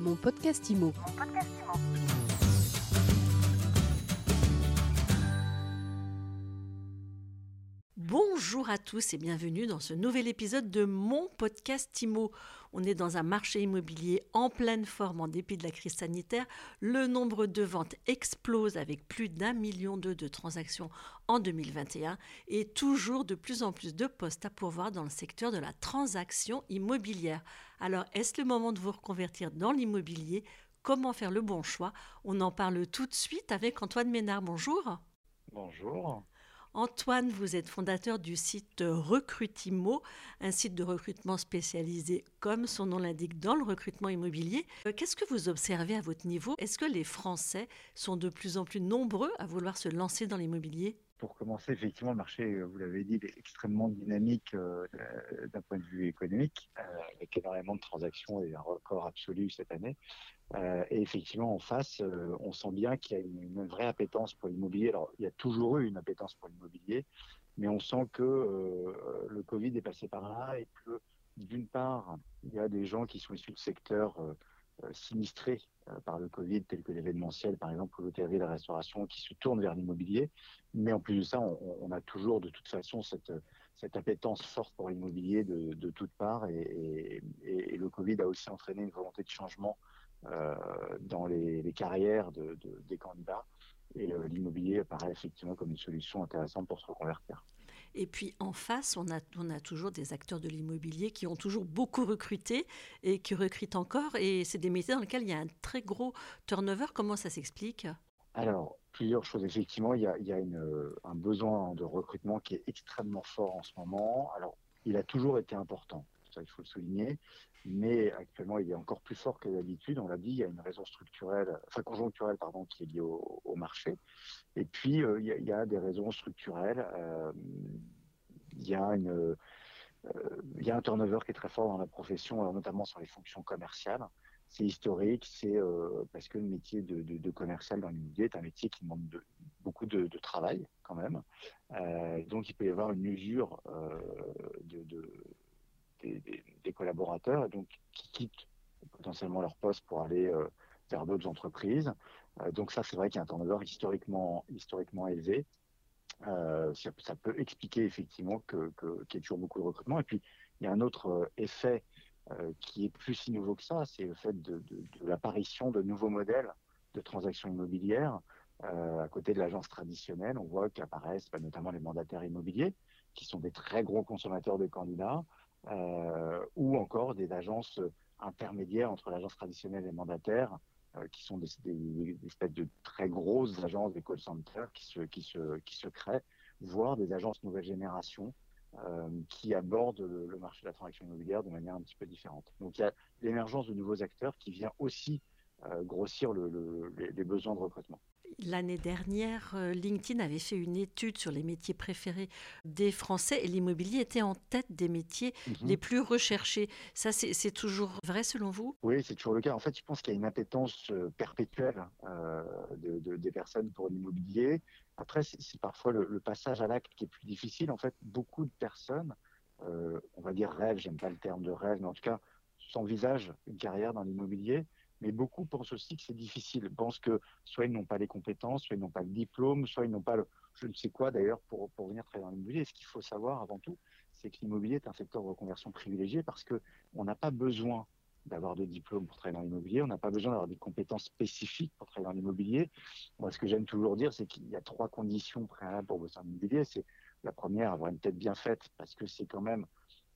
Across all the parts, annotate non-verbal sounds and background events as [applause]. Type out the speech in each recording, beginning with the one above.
Mon podcast IMO. Bonjour à tous et bienvenue dans ce nouvel épisode de mon podcast IMO. On est dans un marché immobilier en pleine forme en dépit de la crise sanitaire. Le nombre de ventes explose avec plus d'un million de transactions en 2021 et toujours de plus en plus de postes à pourvoir dans le secteur de la transaction immobilière. Alors est-ce le moment de vous reconvertir dans l'immobilier? Comment faire le bon choix? On en parle tout de suite avec Antoine Ménard. Bonjour. Bonjour. Antoine, vous êtes fondateur du site Recrutimo, un site de recrutement spécialisé, comme son nom l'indique, dans le recrutement immobilier. Euh, qu'est-ce que vous observez à votre niveau? Est-ce que les Français sont de plus en plus nombreux à vouloir se lancer dans l'immobilier? Pour commencer, effectivement, le marché, euh, vous l'avez dit, est extrêmement dynamique euh, d'un point de vue économique, avec énormément de transactions et un record absolu cette année. Euh, et effectivement, en face, euh, on sent bien qu'il y a une, vraie appétence pour l'immobilier. Alors, il y a toujours eu une appétence pour l'immobilier, mais on sent que euh, le Covid est passé par là et que, d'une part, il y a des gens qui sont issus de secteurs sinistrés par le Covid, tels que l'événementiel, par exemple, ou l'hôtellerie la restauration, qui se tournent vers l'immobilier. Mais en plus de ça, on, a toujours, de toute façon, cette, cette appétence forte pour l'immobilier de, de toutes parts. Et, le Covid a aussi entraîné une volonté de changement euh, dans les, carrières de, de, des candidats. Et euh, l'immobilier apparaît effectivement comme une solution intéressante pour se reconvertir. Et puis en face, on a, toujours des acteurs de l'immobilier qui ont toujours beaucoup recruté et qui recrutent encore. Et c'est des métiers dans lesquels il y a un très gros turnover. Comment ça s'explique? Alors, plusieurs choses. Effectivement, il y a, un besoin de recrutement qui est extrêmement fort en ce moment. Alors, il a toujours été important ça il faut le souligner. Mais actuellement, il est encore plus fort que d'habitude. On l'a dit, il y a une raison structurelle, enfin conjoncturelle, pardon, qui est liée au, marché. Et puis, euh, il, y a, des raisons structurelles. Euh, il y a une, euh, il y a un turnover qui est très fort dans la profession, notamment sur les fonctions commerciales. C'est historique, c'est parce que le métier de, commercial dans l'immobilier est un métier qui demande de, beaucoup de, travail quand même. Donc il peut y avoir une usure de, des, collaborateurs, donc qui quittent potentiellement leur poste pour aller euh, vers d'autres entreprises. Euh, donc ça, c'est vrai qu'il y a un turnover historiquement, historiquement élevé. Euh, ça, peut expliquer effectivement que, que, qu'il y ait toujours beaucoup de recrutement. Et puis, il y a un autre effet qui est plus si nouveau que ça, c'est le fait de, l'apparition de nouveaux modèles de transactions immobilières. À côté de l'agence traditionnelle, on voit qu'apparaissent bah, notamment les mandataires immobiliers, qui sont des très gros consommateurs de candidats, ou encore des agences intermédiaires entre l'agence traditionnelle et les mandataires, euh, qui sont des, espèces de très grosses agences, des call centers qui se, qui se, qui se créent, voire des agences nouvelle génération euh, qui abordent le, marché de la transaction immobilière de manière un petit peu différente. Donc il y a l'émergence de nouveaux acteurs qui vient aussi euh, grossir le, le, les, les besoins de recrutement. L'année dernière, euh, LinkedIn avait fait une étude sur les métiers préférés des Français et l'immobilier était en tête des métiers -hmm. les plus recherchés. Ça, c'est toujours vrai selon vous? Oui, c'est toujours le cas. En fait, je pense qu'il y a une appétence euh, perpétuelle euh, de, de, des personnes pour l'immobilier. Après, c'est parfois le, le, passage à l'acte qui est plus difficile. En fait, beaucoup de personnes, euh, on va dire rêve, j'aime pas le terme de rêve, mais en tout cas, s'envisagent une carrière dans l'immobilier mais beaucoup pensent aussi que c'est difficile, pensent que soit ils n'ont pas les compétences, soit ils n'ont pas le diplôme, soit ils n'ont pas le, je ne sais quoi d'ailleurs pour, pour venir travailler dans l'immobilier. Ce qu'il faut savoir avant tout, c'est que l'immobilier est un secteur de reconversion privilégié parce que on n'a pas besoin d'avoir de diplôme pour travailler dans l'immobilier, on n'a pas besoin d'avoir des compétences spécifiques pour travailler dans l'immobilier. Moi, ce que j'aime toujours dire, c'est qu'il y a trois conditions préalables pour bosser dans l'immobilier. C'est la première, avoir une tête bien faite, parce que c'est quand même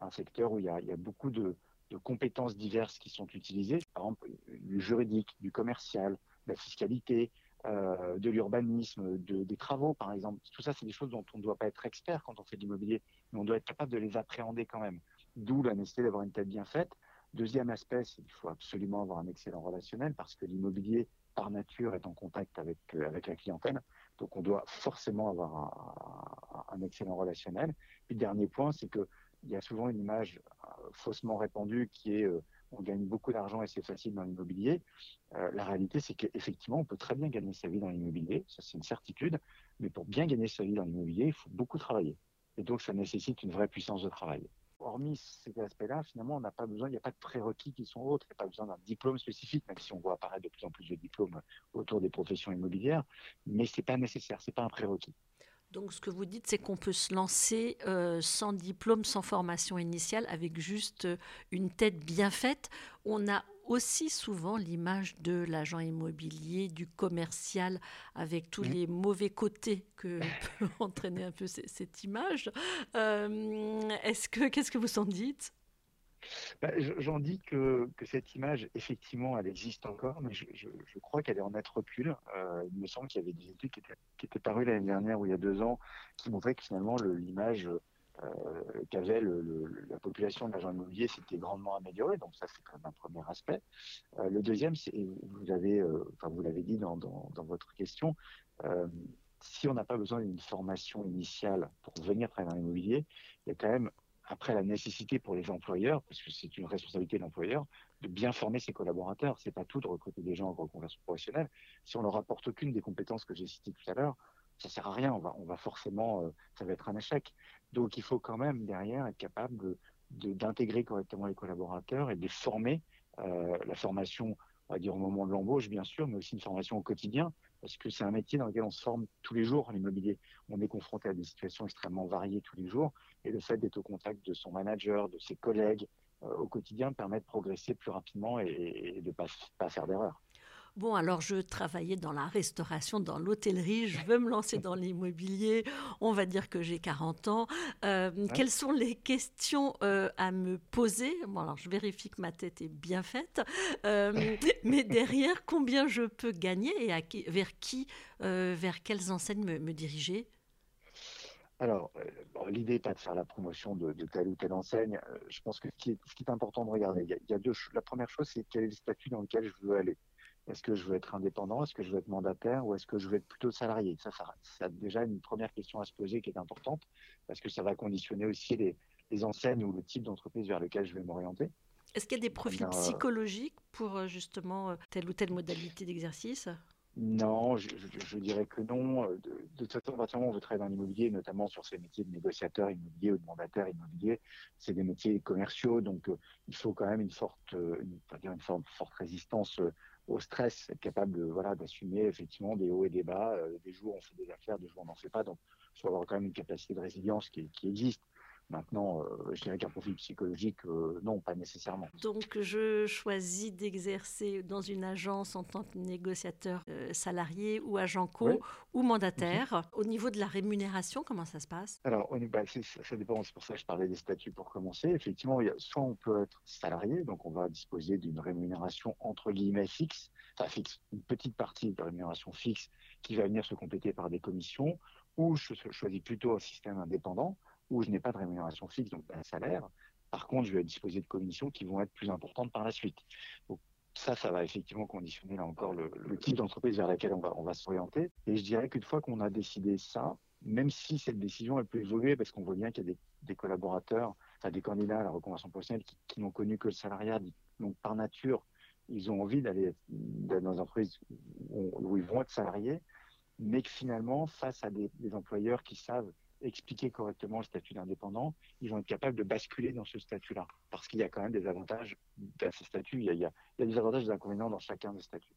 un secteur où il y a, il y a beaucoup de, de compétences diverses qui sont utilisées, par exemple du juridique, du commercial, de la fiscalité, euh, de l'urbanisme, de, des travaux par exemple. Tout ça, c'est des choses dont on ne doit pas être expert quand on fait de l'immobilier, mais on doit être capable de les appréhender quand même. D'où la nécessité d'avoir une tête bien faite. Deuxième aspect, c'est qu'il faut absolument avoir un excellent relationnel parce que l'immobilier, par nature, est en contact avec, euh, avec la clientèle. Donc, on doit forcément avoir un, excellent relationnel. Puis, dernier point, c'est que il y a souvent une image euh, faussement répandue qui est on gagne beaucoup d'argent et c'est facile dans l'immobilier. Euh, la réalité, c'est qu'effectivement, on peut très bien gagner sa vie dans l'immobilier, ça c'est une certitude, mais pour bien gagner sa vie dans l'immobilier, il faut beaucoup travailler. Et donc, ça nécessite une vraie puissance de travail. hormis ces aspects-là, finalement, on n'a pas besoin, il n'y a pas de prérequis qui sont autres, il n'y a pas besoin d'un diplôme spécifique, même si on voit apparaître de plus en plus de diplômes autour des professions immobilières, mais c'est pas nécessaire, c'est pas un prérequis. Donc, ce que vous dites, c'est qu'on peut se lancer euh, sans diplôme, sans formation initiale, avec juste euh, une tête bien faite. On a aussi souvent l'image de l'agent immobilier, du commercial, avec tous les mauvais côtés que [laughs] peut entraîner un peu cette image. Euh, est-ce que qu'est-ce que vous en dites? Bah, J'en dis que, cette image, effectivement, elle existe encore, mais je, crois qu'elle est en net recul. Il me semble qu'il y avait des études qui étaient, parues l'année dernière ou il y a deux ans qui montraient que finalement l'image euh, qu'avait la population de l'agent immobilier s'était grandement améliorée. Donc ça, c'est quand même un premier aspect. Euh, le deuxième, c'est vous euh, vous l'avez dit dans, votre question, si on n'a pas besoin d'une formation initiale pour venir travailler dans l'immobilier, il y a quand même après la nécessité pour les employeurs, parce que c'est une responsabilité de l'employeur, de bien former ses collaborateurs. C'est pas tout de recruter des gens en reconversion professionnelle. Si on leur apporte aucune des compétences que j'ai citées tout à l'heure, ça sert à rien. On va, forcément, euh, ça va être un échec. Donc, il faut quand même derrière être capable d'intégrer correctement les collaborateurs et de former. Euh, la formation, on va dire au moment de l'embauche, bien sûr, mais aussi une formation au quotidien, parce que c'est un métier dans lequel on se forme tous les jours en immobilier. On est confronté à des situations extrêmement variées tous les jours, et le fait d'être au contact de son manager, de ses collègues euh, au quotidien permet de progresser plus rapidement et, de ne pas, pas faire d'erreurs. Bon, alors je travaillais dans la restauration, dans l'hôtellerie, je veux me lancer dans l'immobilier, on va dire que j'ai 40 ans. Euh, quelles sont les questions euh, à me poser? Bon, alors je vérifie que ma tête est bien faite, euh, [laughs] mais derrière, combien je peux gagner et vers qui, vers quelles enseignes me, diriger? Alors, l'idée n'est pas de faire la promotion de, telle ou telle enseigne. je pense que ce qui, est, important de regarder, il y a, deux La première chose, c'est quel est le statut dans lequel je veux aller. Est-ce que je veux être indépendant Est-ce que je veux être mandataire Ou est-ce que je veux être plutôt salarié? Ça, ça, ça, déjà une première question à se poser qui est importante parce que ça va conditionner aussi les, les enseignes ou le type d'entreprise vers lequel je vais m'orienter. Est-ce qu'il y a des profils euh, psychologiques pour euh, justement euh, telle ou telle modalité d'exercice? Non, je, dirais que non. De, de toute façon, à partir du moment où on veut travailler dans l'immobilier, notamment sur ces métiers de négociateur immobilier ou de mandataire immobilier, c'est des métiers commerciaux, donc il faut quand même une forte, une, dire une forte, forte résistance au stress, être capable voilà, d'assumer effectivement des hauts et des bas. Euh, des jours on fait des affaires, des jours on n'en fait pas. Donc, il faut avoir quand même une capacité de résilience qui existe. Maintenant, euh, je dirais qu'un profil psychologique, euh, non, pas nécessairement. Donc, je choisis d'exercer dans une agence en tant que négociateur euh, salarié ou agent co ou mandataire. Mhm. Au niveau de la rémunération, comment ça se passe? Alors, bah, ça dépend. C'est pour ça que je parlais des statuts pour commencer. Effectivement, il y a, soit on peut être salarié, donc on va disposer d'une rémunération entre guillemets fixe, enfin fixe, une petite partie de rémunération fixe qui va venir se compléter par des commissions, ou je choisis plutôt un système indépendant où je n'ai pas de rémunération fixe, donc un salaire. Par contre, je vais disposer de commissions qui vont être plus importantes par la suite. Donc, ça, ça va effectivement conditionner là encore le, type d'entreprise vers laquelle on va, on va s'orienter. Et je dirais qu'une fois qu'on a décidé ça, même si cette décision elle peut évoluer, parce qu'on voit bien qu'il y a des, collaborateurs, des candidats à la reconversion professionnelle qui, n'ont connu que le salariat, donc par nature, ils ont envie d'aller dans des entreprises où, ils vont être salariés, mais que finalement, face à des employeurs qui savent expliquer correctement le statut d'indépendant, ils vont être capables de basculer dans ce statut-là. Parce qu'il y a quand même des avantages à ce statut, il y a, il des avantages et des inconvénients dans chacun des statuts.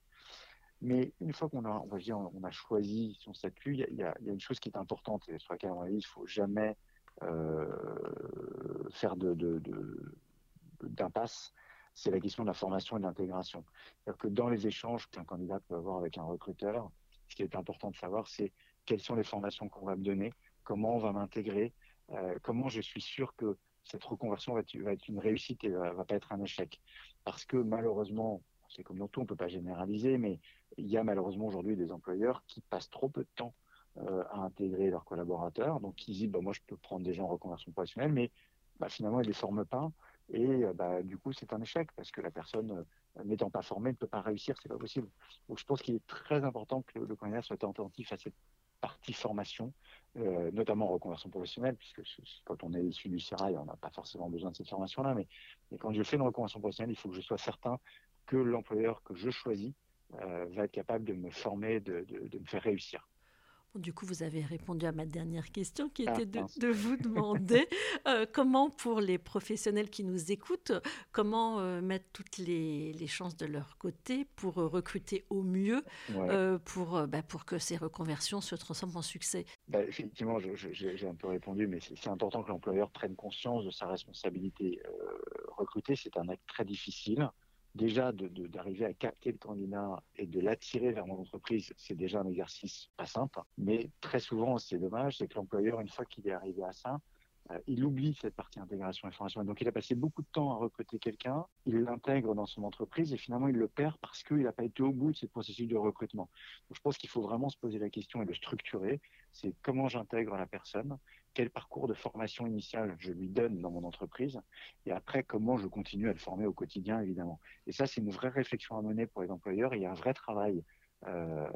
Mais une fois qu'on a, on va dire, on a choisi son statut, il y, a, une chose qui est importante et sur laquelle, on il ne faut jamais euh, faire d'impasse, c'est la question de la formation et de l'intégration. C'est-à-dire que dans les échanges qu'un candidat peut avoir avec un recruteur, ce qui est important de savoir, c'est quelles sont les formations qu'on va me donner, comment on va m'intégrer, euh, comment je suis sûr que cette reconversion va être, une réussite et va, va pas être un échec. Parce que malheureusement, c'est comme dans tout, on peut pas généraliser, mais il y a malheureusement aujourd'hui des employeurs qui passent trop peu de temps euh, à intégrer leurs collaborateurs. Donc ils disent, bah, moi je peux prendre des gens en reconversion professionnelle, mais bah, finalement ils les forment pas. Et bah, du coup, c'est un échec parce que la personne, euh, n'étant pas formée, ne peut pas réussir, c'est pas possible. Donc, je pense qu'il est très important que le candidat soit attentif à cette partie formation, euh, notamment en reconversion professionnelle, puisque quand on est issu du sérail, on n'a pas forcément besoin de cette formation-là, mais, quand je fais une reconversion professionnelle, il faut que je sois certain que l'employeur que je choisis euh, va être capable de me former, de, me faire réussir. Du coup, vous avez répondu à ma dernière question qui était de, ah, vous demander [laughs] euh, comment, pour les professionnels qui nous écoutent, comment euh, mettre toutes les, chances de leur côté pour euh, recruter au mieux, pour, bah, pour que ces reconversions se transforment en succès? Bah, effectivement, j'ai un peu répondu, mais c'est important que l'employeur prenne conscience de sa responsabilité. recruter, c'est un acte très difficile déjà d'arriver à capter le candidat et de l'attirer vers mon entreprise, c'est déjà un exercice pas simple. Mais très souvent, c'est dommage, c'est que l'employeur, une fois qu'il est arrivé à ça, il oublie cette partie intégration et formation. Donc, il a passé beaucoup de temps à recruter quelqu'un, il l'intègre dans son entreprise et finalement, il le perd parce qu'il n'a pas été au bout de ce processus de recrutement. Donc, je pense qu'il faut vraiment se poser la question et le structurer. C'est comment j'intègre la personne, quel parcours de formation initiale je lui donne dans mon entreprise et après, comment je continue à le former au quotidien, évidemment. Et ça, c'est une vraie réflexion à mener pour les employeurs. Il y a un vrai travail euh,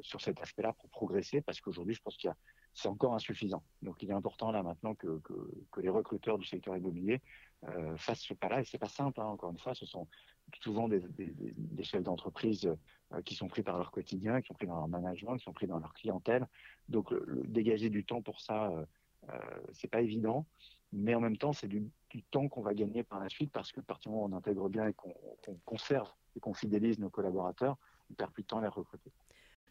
sur cet aspect-là pour progresser parce qu'aujourd'hui, je pense qu'il c'est encore insuffisant. Donc, il est important là maintenant que, les recruteurs du secteur immobilier euh, fassent ce pas-là. Et c'est pas simple. Hein, encore une fois, ce sont souvent des, chefs d'entreprise euh, qui sont pris par leur quotidien, qui sont pris dans leur management, qui sont pris dans leur clientèle. Donc, dégager du temps pour ça, euh, euh, c'est pas évident. Mais en même temps, c'est du, temps qu'on va gagner par la suite parce que, partir du moment où on intègre bien et qu'on conserve et qu'on fidélise nos collaborateurs, on perd plus de temps à les recruter.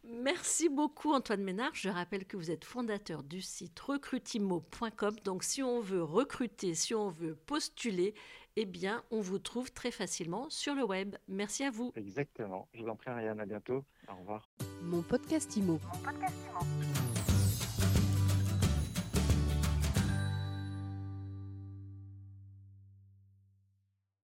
Merci beaucoup Antoine Ménard. Je rappelle que vous êtes fondateur du site recrutimo.com. Donc si on veut recruter, si on veut postuler, eh bien on vous trouve très facilement sur le web. Merci à vous. Exactement. Je vous en prie Ariane, à bientôt. Au revoir. Mon podcast Imo. Mon podcast Imo.